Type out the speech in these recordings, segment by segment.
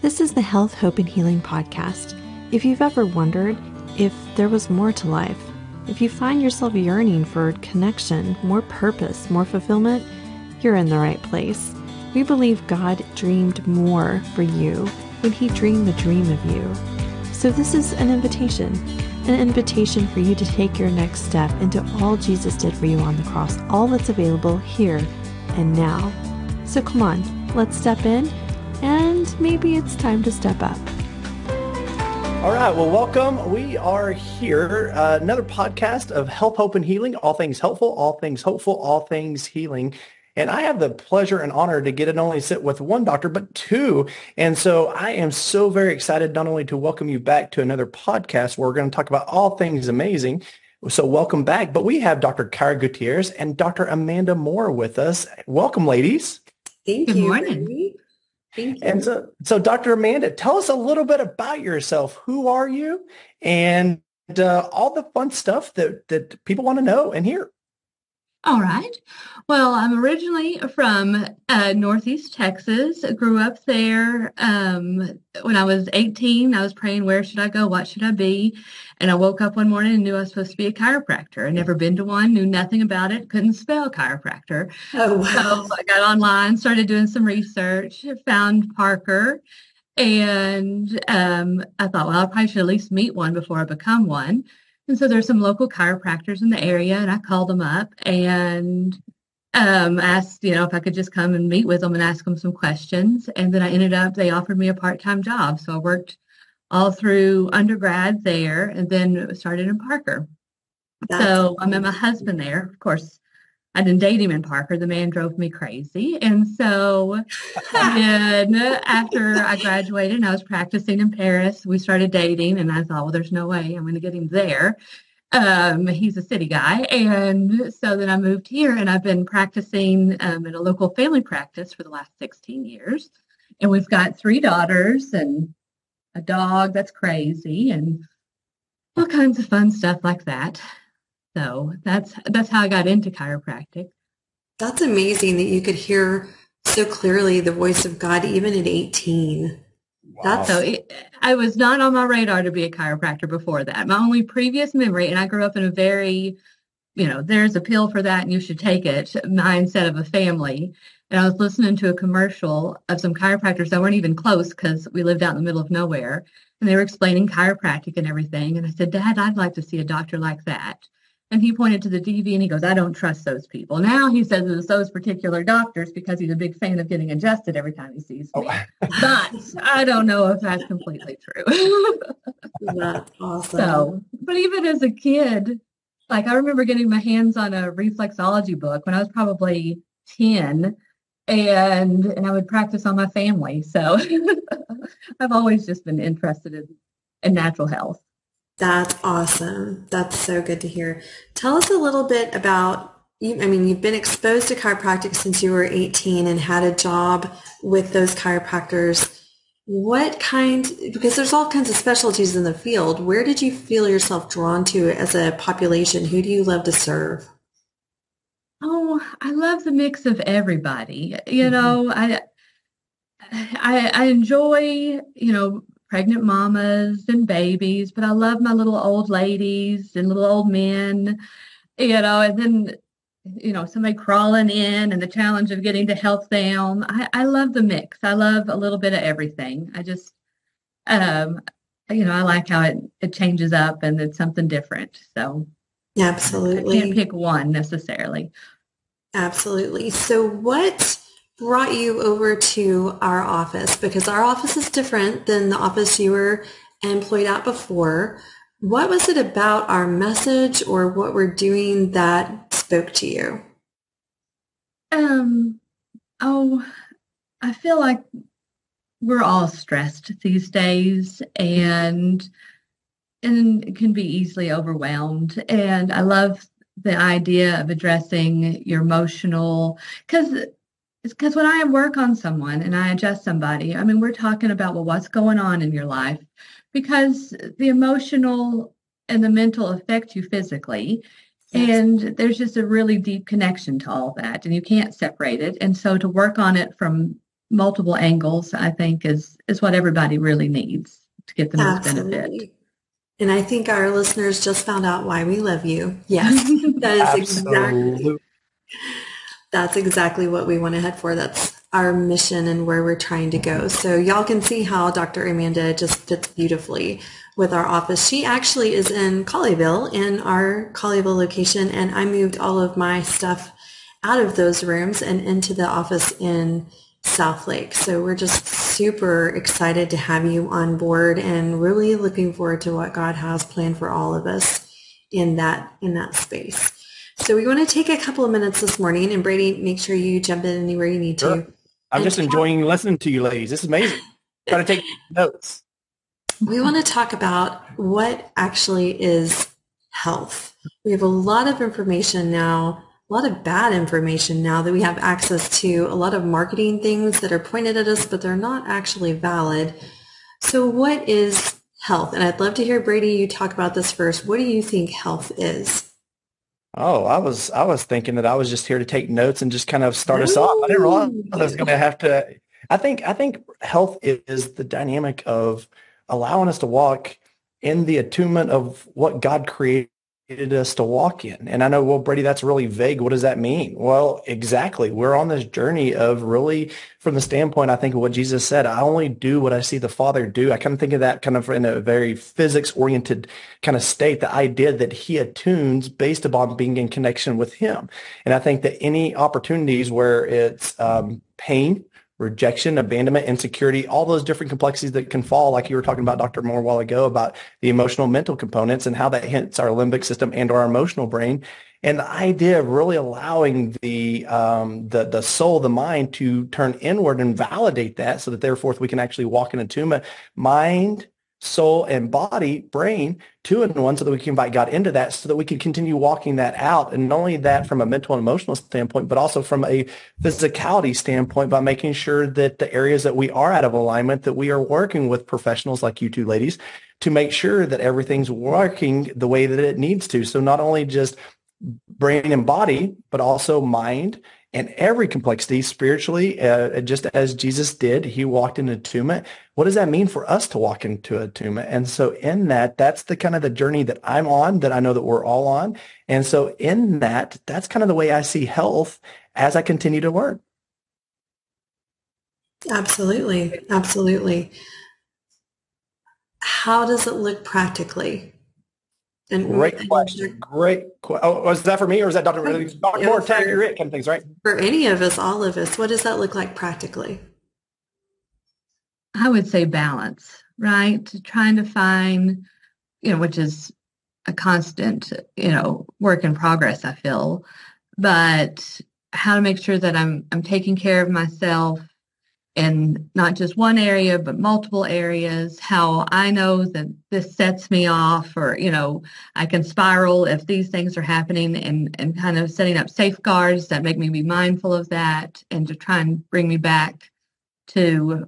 This is the Health, Hope, and Healing podcast. If you've ever wondered if there was more to life, if you find yourself yearning for connection, more purpose, more fulfillment, you're in the right place. We believe God dreamed more for you when He dreamed the dream of you. So, this is an invitation an invitation for you to take your next step into all Jesus did for you on the cross, all that's available here and now. So, come on, let's step in, and maybe it's time to step up. All right. Well, welcome. We are here. Uh, another podcast of Help, Hope, and Healing. All things helpful, all things hopeful, all things healing. And I have the pleasure and honor to get to not only sit with one doctor, but two. And so I am so very excited not only to welcome you back to another podcast where we're going to talk about all things amazing. So welcome back. But we have Dr. Kyra Gutierrez and Dr. Amanda Moore with us. Welcome, ladies. Thank Good you. morning. Thank you. And so, so Dr. Amanda, tell us a little bit about yourself. Who are you? And uh, all the fun stuff that, that people want to know and hear. All right. Well, I'm originally from uh, Northeast Texas. I grew up there. Um, when I was 18, I was praying, where should I go? What should I be? And I woke up one morning and knew I was supposed to be a chiropractor. I'd never been to one, knew nothing about it, couldn't spell chiropractor. oh, wow. So I got online, started doing some research, found Parker, and um, I thought, well, I probably should at least meet one before I become one. And so there's some local chiropractors in the area, and I called them up and um, asked, you know, if I could just come and meet with them and ask them some questions. And then I ended up, they offered me a part-time job. So I worked all through undergrad there and then started in Parker. That's so I met my husband there. Of course, I didn't date him in Parker. The man drove me crazy. And so then after I graduated and I was practicing in Paris, we started dating and I thought, well, there's no way I'm going to get him there. Um, he's a city guy. And so then I moved here and I've been practicing um, in a local family practice for the last 16 years. And we've got three daughters and a dog that's crazy and all kinds of fun stuff like that. So that's that's how I got into chiropractic. That's amazing that you could hear so clearly the voice of God even at 18. That's So it, I was not on my radar to be a chiropractor before that. My only previous memory, and I grew up in a very, you know, there's a pill for that and you should take it mindset of a family. And I was listening to a commercial of some chiropractors that weren't even close because we lived out in the middle of nowhere. And they were explaining chiropractic and everything. And I said, Dad, I'd like to see a doctor like that. And he pointed to the DV and he goes, I don't trust those people. Now he says it's those particular doctors because he's a big fan of getting adjusted every time he sees me. Oh, But I don't know if that's completely true. That's awesome. so, but even as a kid, like I remember getting my hands on a reflexology book when I was probably 10 and and I would practice on my family. So I've always just been interested in, in natural health. That's awesome. That's so good to hear. Tell us a little bit about you, I mean, you've been exposed to chiropractic since you were 18 and had a job with those chiropractors. What kind, because there's all kinds of specialties in the field, where did you feel yourself drawn to as a population? Who do you love to serve? Oh, I love the mix of everybody. You Mhm. know, I, I I enjoy, you know, pregnant mamas and babies, but I love my little old ladies and little old men, you know, and then you know, somebody crawling in and the challenge of getting to help them. I, I love the mix. I love a little bit of everything. I just um you know, I like how it, it changes up and it's something different. So I Absolutely. can't pick one necessarily. Absolutely. So what brought you over to our office? Because our office is different than the office you were employed at before. What was it about our message or what we're doing that spoke to you? Um, oh, I feel like we're all stressed these days and and can be easily overwhelmed. And I love the idea of addressing your emotional because because when I work on someone and I adjust somebody, I mean, we're talking about well, what's going on in your life because the emotional and the mental affect you physically. Yes. And there's just a really deep connection to all that, and you can't separate it. And so to work on it from multiple angles, I think, is is what everybody really needs to get the most benefit. And I think our listeners just found out why we love you. Yes, that is exactly that's exactly what we want to head for. That's our mission and where we're trying to go. So y'all can see how Dr. Amanda just fits beautifully with our office. She actually is in Colleyville in our Colleyville location and I moved all of my stuff out of those rooms and into the office in Southlake. So we're just super excited to have you on board and really looking forward to what God has planned for all of us in that in that space. So we want to take a couple of minutes this morning and Brady, make sure you jump in anywhere you need sure. to. I'm just enjoying listening to you ladies. This is amazing. Trying to take notes. We want to talk about what actually is health. We have a lot of information now a lot of bad information now that we have access to, a lot of marketing things that are pointed at us, but they're not actually valid. So what is health? And I'd love to hear Brady, you talk about this first. What do you think health is? Oh, I was I was thinking that I was just here to take notes and just kind of start Ooh. us off. I didn't realize I was going to have to. I think I think health is the dynamic of allowing us to walk in the attunement of what God created us to walk in. And I know, well, Brady, that's really vague. What does that mean? Well, exactly. We're on this journey of really, from the standpoint, I think of what Jesus said, I only do what I see the Father do. I kind of think of that kind of in a very physics oriented kind of state, the idea that he attunes based upon being in connection with him. And I think that any opportunities where it's um, pain, rejection, abandonment, insecurity, all those different complexities that can fall, like you were talking about, Dr. Moore, a while ago, about the emotional mental components and how that hits our limbic system and our emotional brain. And the idea of really allowing the, um, the, the soul, the mind to turn inward and validate that so that therefore we can actually walk in attunement, mind, soul and body, brain, two in one, so that we can invite God into that, so that we can continue walking that out. And not only that from a mental and emotional standpoint, but also from a physicality standpoint by making sure that the areas that we are out of alignment, that we are working with professionals like you two ladies to make sure that everything's working the way that it needs to. So not only just brain and body, but also mind and every complexity spiritually, uh, just as Jesus did, he walked into attunement. What does that mean for us to walk into attunement? And so in that, that's the kind of the journey that I'm on, that I know that we're all on. And so in that, that's kind of the way I see health as I continue to learn. Absolutely. Absolutely. How does it look practically? And Great question. Great. oh, oh was that for me or is that Dr. Dr. Moore, tag your it kind of things, right? For any of us, all of us, what does that look like practically? I would say balance, right? Trying to find, you know, which is a constant, you know, work in progress, I feel, but how to make sure that I'm I'm taking care of myself in not just one area but multiple areas how i know that this sets me off or you know i can spiral if these things are happening and and kind of setting up safeguards that make me be mindful of that and to try and bring me back to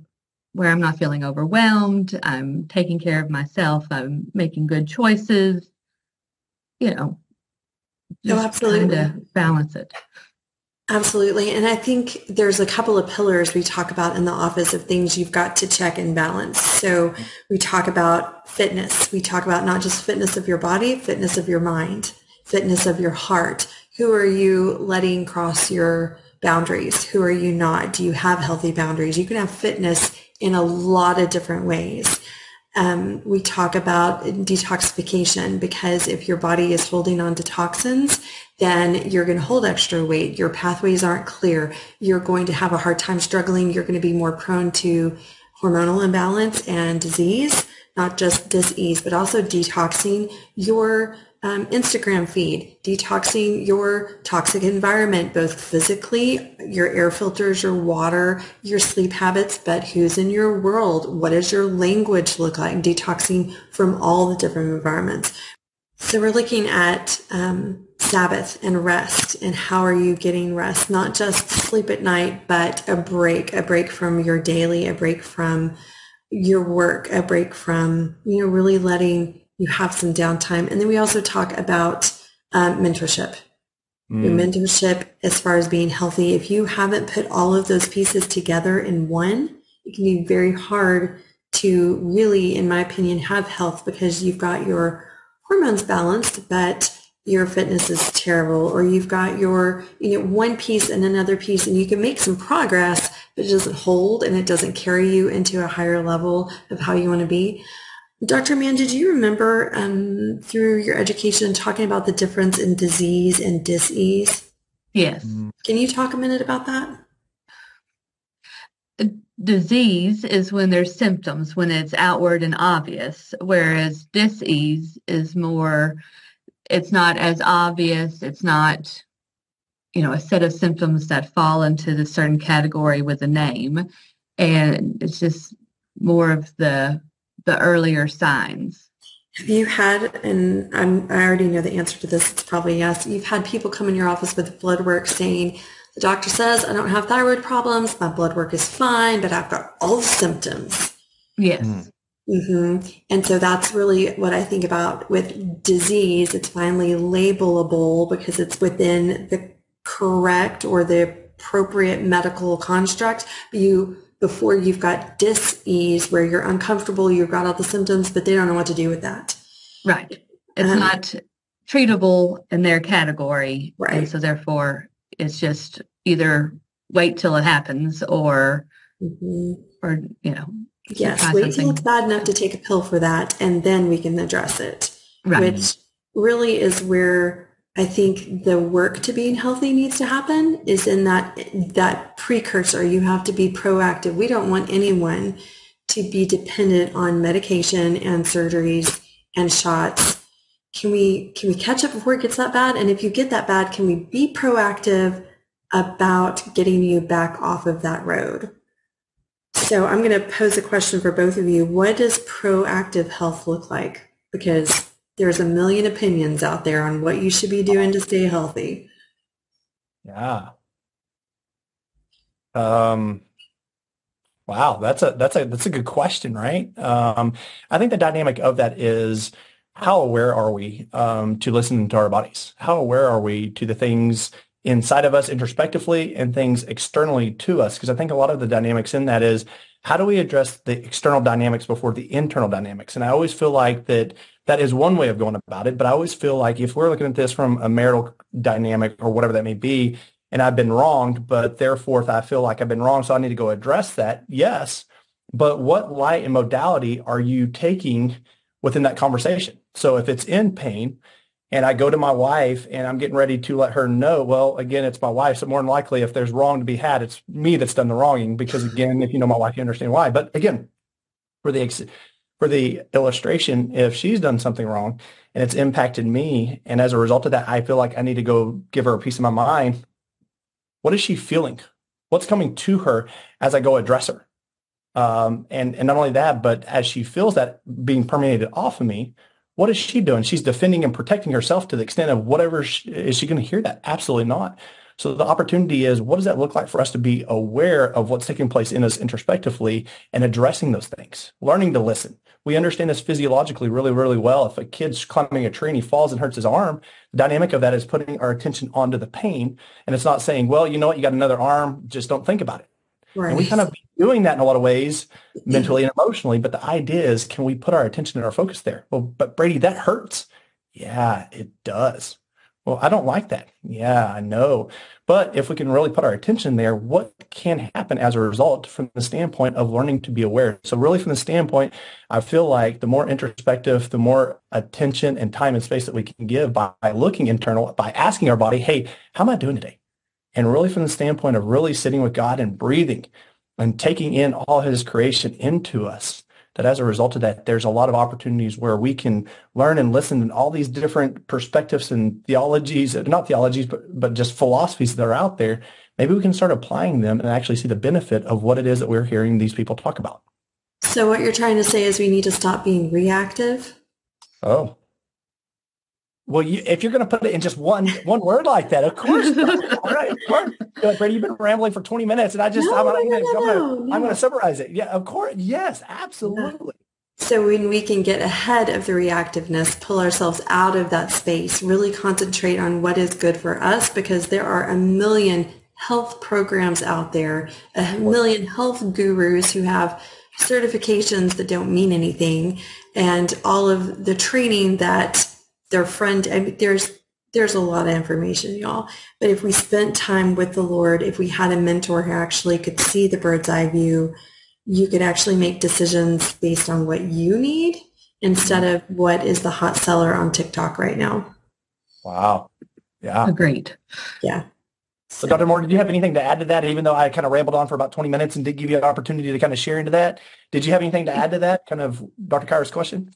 where i'm not feeling overwhelmed i'm taking care of myself i'm making good choices you know just no, absolutely. to balance it Absolutely. And I think there's a couple of pillars we talk about in the office of things you've got to check and balance. So we talk about fitness. We talk about not just fitness of your body, fitness of your mind, fitness of your heart. Who are you letting cross your boundaries? Who are you not? Do you have healthy boundaries? You can have fitness in a lot of different ways. Um, we talk about detoxification because if your body is holding on to toxins, then you're going to hold extra weight. Your pathways aren't clear. You're going to have a hard time struggling. You're going to be more prone to hormonal imbalance and disease, not just disease, but also detoxing your um, Instagram feed, detoxing your toxic environment, both physically, your air filters, your water, your sleep habits, but who's in your world? What does your language look like? Detoxing from all the different environments. So we're looking at um, Sabbath and rest and how are you getting rest? Not just sleep at night, but a break, a break from your daily, a break from your work, a break from, you know, really letting you have some downtime. And then we also talk about um, mentorship. mm. your mentorship as far as being healthy. If you haven't put all of those pieces together in one, it can be very hard to really, in my opinion, have health because you've got your hormones balanced, but your fitness is terrible or you've got your you know one piece and another piece and you can make some progress but it doesn't hold and it doesn't carry you into a higher level of how you want to be. Dr mann did you remember um, through your education talking about the difference in disease and dis-ease? Yes. Can you talk a minute about that? Disease is when there's symptoms when it's outward and obvious whereas dis-ease is more it's not as obvious. It's not, you know, a set of symptoms that fall into the certain category with a name. And it's just more of the the earlier signs. Have you had, and I'm, i already know the answer to this, it's probably yes, you've had people come in your office with blood work saying, the doctor says I don't have thyroid problems, my blood work is fine, but I've got all the symptoms. Yes. Mm. Mm-hmm. And so that's really what I think about with disease. It's finally labelable because it's within the correct or the appropriate medical construct. You before you've got dis-ease where you're uncomfortable, you've got all the symptoms, but they don't know what to do with that. Right. It's um, not treatable in their category. Right. And so therefore it's just either wait till it happens or mm-hmm. or you know Yes, wait until it's bad enough to take a pill for that, and then we can address it. Right. Which really is where I think the work to being healthy needs to happen is in that that precursor. You have to be proactive. We don't want anyone to be dependent on medication and surgeries and shots. Can we can we catch up before it gets that bad? And if you get that bad, can we be proactive about getting you back off of that road? So I'm going to pose a question for both of you. What does proactive health look like? Because there's a million opinions out there on what you should be doing to stay healthy. Yeah. Um, wow, that's a that's a that's a good question, right? Um, I think the dynamic of that is how aware are we um, to listen to our bodies? How aware are we to the things inside of us introspectively and things externally to us. Because I think a lot of the dynamics in that is how do we address the external dynamics before the internal dynamics? And I always feel like that that is one way of going about it. But I always feel like if we're looking at this from a marital dynamic or whatever that may be, and I've been wronged, but therefore if I feel like I've been wrong, so I need to go address that. Yes. But what light and modality are you taking within that conversation? So if it's in pain, and I go to my wife and I'm getting ready to let her know, well, again, it's my wife. So more than likely, if there's wrong to be had, it's me that's done the wronging because again, if you know my wife, you understand why. But again, for the, for the illustration, if she's done something wrong and it's impacted me, and as a result of that, I feel like I need to go give her a piece of my mind. What is she feeling? What's coming to her as I go address her? Um, and, and not only that, but as she feels that being permeated off of me, what is she doing? She's defending and protecting herself to the extent of whatever. She, is she going to hear that? Absolutely not. So the opportunity is what does that look like for us to be aware of what's taking place in us introspectively and addressing those things, learning to listen. We understand this physiologically really, really well. If a kid's climbing a tree and he falls and hurts his arm, the dynamic of that is putting our attention onto the pain. And it's not saying, well, you know what, you got another arm, just don't think about it. Right. And we kind of doing that in a lot of ways, mentally and emotionally. But the idea is, can we put our attention and our focus there? Well, but Brady, that hurts. Yeah, it does. Well, I don't like that. Yeah, I know. But if we can really put our attention there, what can happen as a result from the standpoint of learning to be aware? So really from the standpoint, I feel like the more introspective, the more attention and time and space that we can give by, by looking internal, by asking our body, hey, how am I doing today? And really from the standpoint of really sitting with God and breathing and taking in all his creation into us, that as a result of that, there's a lot of opportunities where we can learn and listen to all these different perspectives and theologies, not theologies, but, but just philosophies that are out there. Maybe we can start applying them and actually see the benefit of what it is that we're hearing these people talk about. So what you're trying to say is we need to stop being reactive? Oh, well, you, if you're going to put it in just one one word like that, of course. All right, Good, Brady, you've been rambling for 20 minutes, and I just no, I'm, no, I'm, I'm, gonna, I'm gonna summarize it. Yeah, of course. Yes, absolutely. So when we can get ahead of the reactiveness, pull ourselves out of that space, really concentrate on what is good for us because there are a million health programs out there, a million health gurus who have certifications that don't mean anything and all of the training that their friend, I mean, there's there's a lot of information, y'all. But if we spent time with the Lord, if we had a mentor who actually could see the bird's eye view, you could actually make decisions based on what you need instead of what is the hot seller on TikTok right now. Wow. Yeah. Great. Yeah. So, Dr. Moore, did you have anything to add to that? Even though I kind of rambled on for about 20 minutes and did give you an opportunity to kind of share into that, did you have anything to add to that? Kind of Dr. Kyra's question?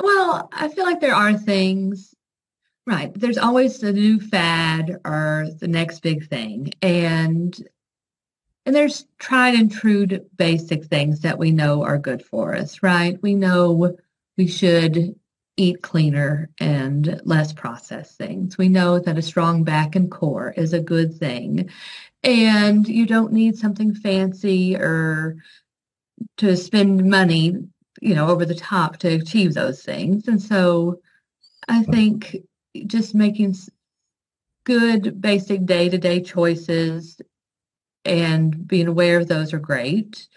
Well, I feel like there are things, right? There's always the new fad or the next big thing. And and there's tried and true basic things that we know are good for us, right? We know we should eat cleaner and less processed things. We know that a strong back and core is a good thing. And you don't need something fancy or to spend money, you know, over the top to achieve those things. And so I think just making good basic day-to-day choices and being aware of those are great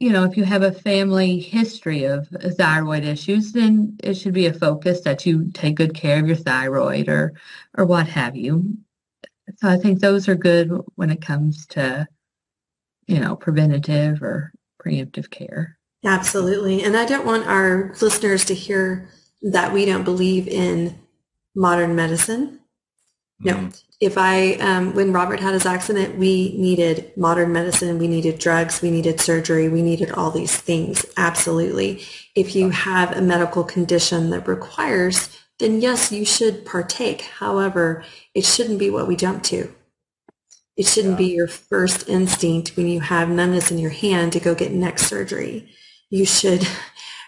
you know, if you have a family history of thyroid issues, then it should be a focus that you take good care of your thyroid or or what have you. So I think those are good when it comes to, you know, preventative or preemptive care. Absolutely. And I don't want our listeners to hear that we don't believe in modern medicine. No, mm-hmm if I, um, when Robert had his accident, we needed modern medicine, we needed drugs, we needed surgery, we needed all these things. Absolutely. If you have a medical condition that requires, then yes, you should partake. However, it shouldn't be what we jump to. It shouldn't yeah. be your first instinct when you have numbness in your hand to go get neck surgery. You should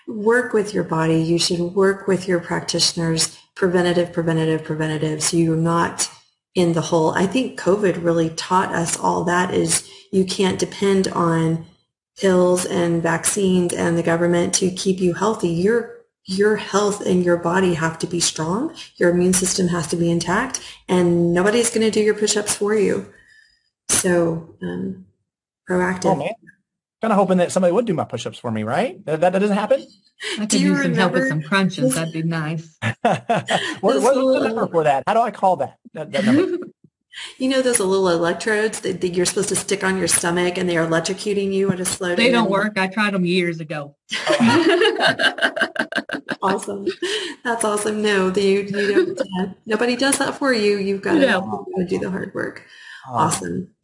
work with your body. You should work with your practitioners, preventative, preventative, preventative. So you're not in the hole. I think COVID really taught us all that is you can't depend on pills and vaccines and the government to keep you healthy. Your your health and your body have to be strong. Your immune system has to be intact, and nobody's going to do your push-ups for you. So um, proactive. Oh. Kind of hoping that somebody would do my push-ups for me, right? That, that doesn't happen. I could use some help with some crunches. That'd be nice. what, what's the number for that? How do I call that? that, that you know those little electrodes that, that, you're supposed to stick on your stomach and they are electrocuting you at a slow They don't work. I tried them years ago. awesome. That's awesome. No, you, you don't, nobody does that for you. You've got to, no. to do the hard work. Awesome.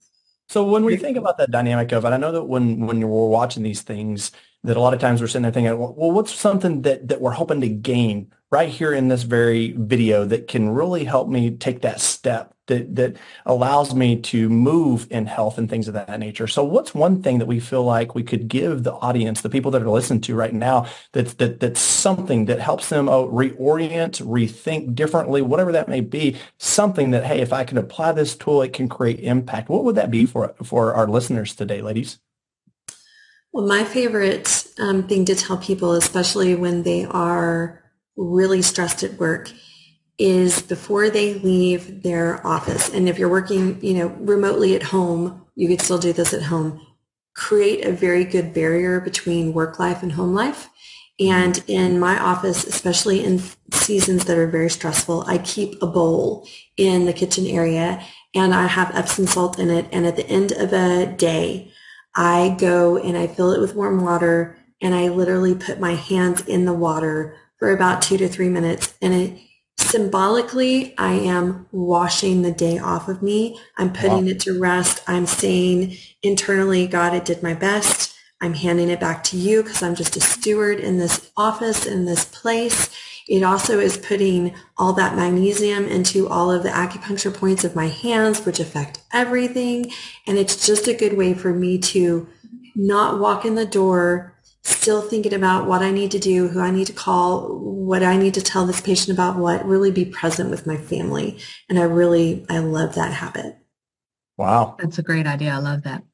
So when we think about that dynamic of it, I know that when when we're watching these things, that a lot of times we're sitting there thinking, well, what's something that, that we're hoping to gain right here in this very video that can really help me take that step that, that allows me to move in health and things of that nature. So what's one thing that we feel like we could give the audience, the people that are listening to right now, that's, that, that's something that helps them oh, reorient, rethink differently, whatever that may be, something that, hey, if I can apply this tool, it can create impact. What would that be for, for our listeners today, ladies? Well, my favorite um, thing to tell people, especially when they are really stressed at work, is before they leave their office. And if you're working, you know, remotely at home, you could still do this at home. Create a very good barrier between work life and home life. And in my office, especially in seasons that are very stressful, I keep a bowl in the kitchen area and I have Epsom salt in it. And at the end of a day, I go and I fill it with warm water and I literally put my hands in the water for about two to three minutes. And it symbolically, I am washing the day off of me. I'm putting wow. it to rest. I'm saying internally, God, I did my best. I'm handing it back to you because I'm just a steward in this office, in this place. It also is putting all that magnesium into all of the acupuncture points of my hands, which affect everything. And it's just a good way for me to not walk in the door still thinking about what I need to do, who I need to call, what I need to tell this patient about what, really be present with my family. And I really, I love that habit. Wow. That's a great idea. I love that.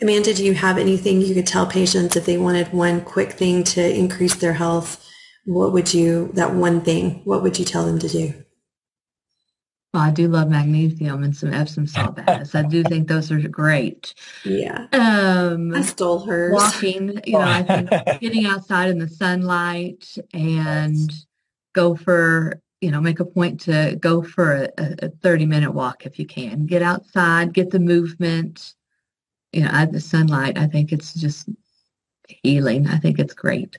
Amanda, do you have anything you could tell patients if they wanted one quick thing to increase their health? What would you, that one thing, what would you tell them to do? Well, I do love magnesium and some Epsom salt baths. I do think those are great. Yeah. Um, I stole hers. walking, you know, I think getting outside in the sunlight and go for, you know, make a point to go for a, a 30 minute walk if you can. Get outside, get the movement, you know, at the sunlight. I think it's just healing. I think it's great.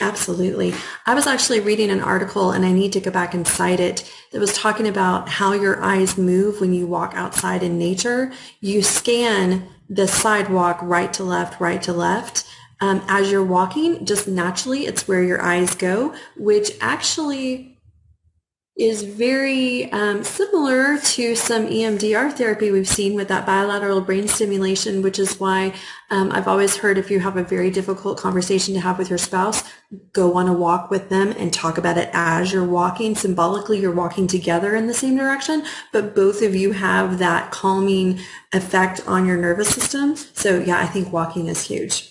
Absolutely. I was actually reading an article and I need to go back and cite it that was talking about how your eyes move when you walk outside in nature. You scan the sidewalk right to left, right to left. Um, as you're walking, just naturally, it's where your eyes go, which actually is very um, similar to some EMDR therapy we've seen with that bilateral brain stimulation, which is why um, I've always heard if you have a very difficult conversation to have with your spouse, go on a walk with them and talk about it as you're walking. Symbolically, you're walking together in the same direction, but both of you have that calming effect on your nervous system. So yeah, I think walking is huge.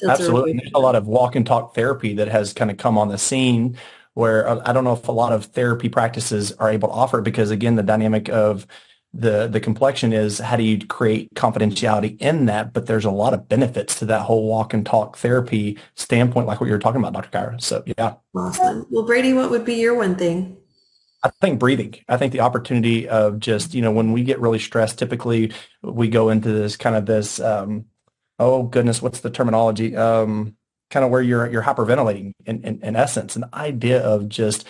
That's Absolutely. There's a lot of walk and talk therapy that has kind of come on the scene where uh, I don't know if a lot of therapy practices are able to offer it because again, the dynamic of the the complexion is how do you create confidentiality in that? But there's a lot of benefits to that whole walk and talk therapy standpoint, like what you're talking about, Dr. Kyra. So yeah. Awesome. Well, Brady, what would be your one thing? I think breathing. I think the opportunity of just, you know, when we get really stressed, typically we go into this kind of this, um, oh goodness, what's the terminology? Um, kind of where you're you're hyperventilating in, in, in essence. An idea of just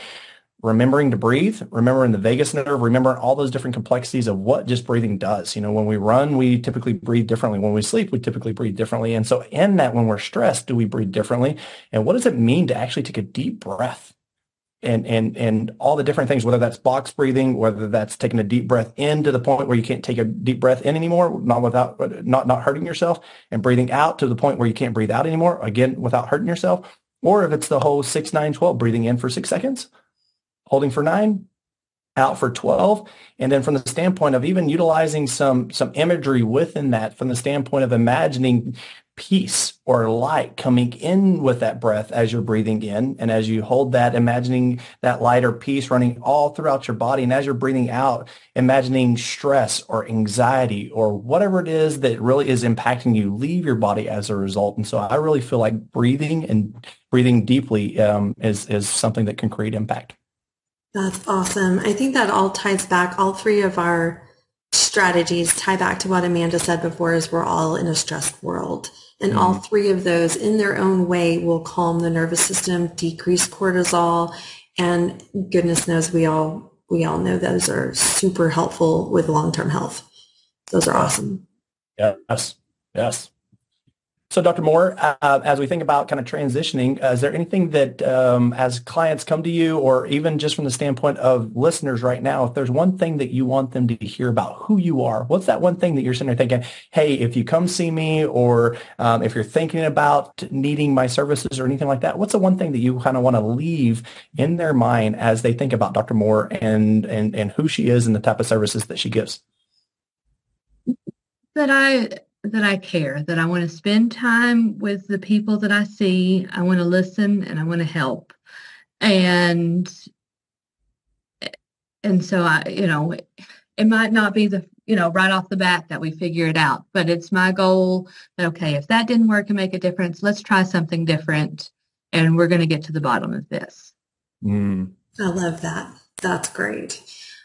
remembering to breathe, remembering the vagus nerve, remembering all those different complexities of what just breathing does. You know, when we run, we typically breathe differently. When we sleep, we typically breathe differently. And so in that, when we're stressed, do we breathe differently? And what does it mean to actually take a deep breath? And and and all the different things, whether that's box breathing, whether that's taking a deep breath in to the point where you can't take a deep breath in anymore, not without not not hurting yourself, and breathing out to the point where you can't breathe out anymore, again without hurting yourself, or if it's the whole six nine twelve, breathing in for six seconds, holding for nine, out for 12 and then from the standpoint of even utilizing some some imagery within that from the standpoint of imagining peace or light coming in with that breath as you're breathing in. And as you hold that, imagining that light or peace running all throughout your body. And as you're breathing out, imagining stress or anxiety or whatever it is that really is impacting you leave your body as a result. And so I really feel like breathing and breathing deeply um, is, is something that can create impact. That's awesome. I think that all ties back, all three of our strategies tie back to what Amanda said before is we're all in a stressed world. And mm all mm-hmm. three of those in their own way will calm the nervous system, decrease cortisol, and goodness knows we all we all know those are super helpful with long-term health. Those are awesome. Yes. Yes. So, Dr. Moore, uh, as we think about kind of transitioning, uh, is there anything that, um, as clients come to you, or even just from the standpoint of listeners right now, if there's one thing that you want them to hear about who you are, what's that one thing that you're sitting there thinking, hey, if you come see me, or um, if you're thinking about needing my services or anything like that, what's the one thing that you kind of want to leave in their mind as they think about Dr. Moore and and and who she is and the type of services that she gives? That I that I care, that I want to spend time with the people that I see. I want to listen and I want to help. And and so I, you know, it might not be the, you know, right off the bat that we figure it out, but it's my goal that okay, if that didn't work and make a difference, let's try something different and we're going to get to the bottom of this. Mm. I love that. That's great.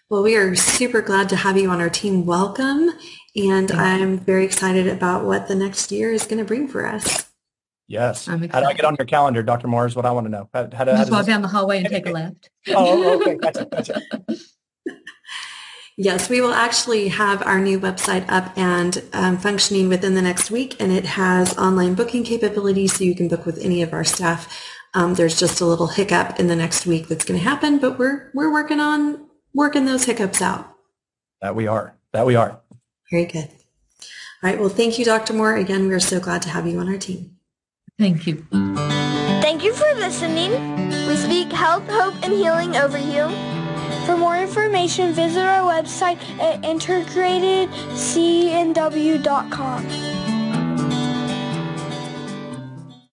Well, we are super glad to have you on our team. Welcome. And I'm very excited about what the next year is going to bring for us. Yes. How do I get on your calendar, Dr. Moore, is what I want to know. How, how, do, Just walk down the hallway and take a left. oh, okay. Gotcha. Gotcha. Yes, we will actually have our new website up and um, functioning within the next week, and it has online booking capabilities, so you can book with any of our staff. Um, there's just a little hiccup in the next week that's going to happen, but we're we're working on working those hiccups out. That we are. That we are. Very good. All right. Well, thank you, Dr. Moore. Again, we are so glad to have you on our team. Thank you. Thank you for listening. We speak health, hope, and healing over you. For more information, visit our website at integratedcandw.com.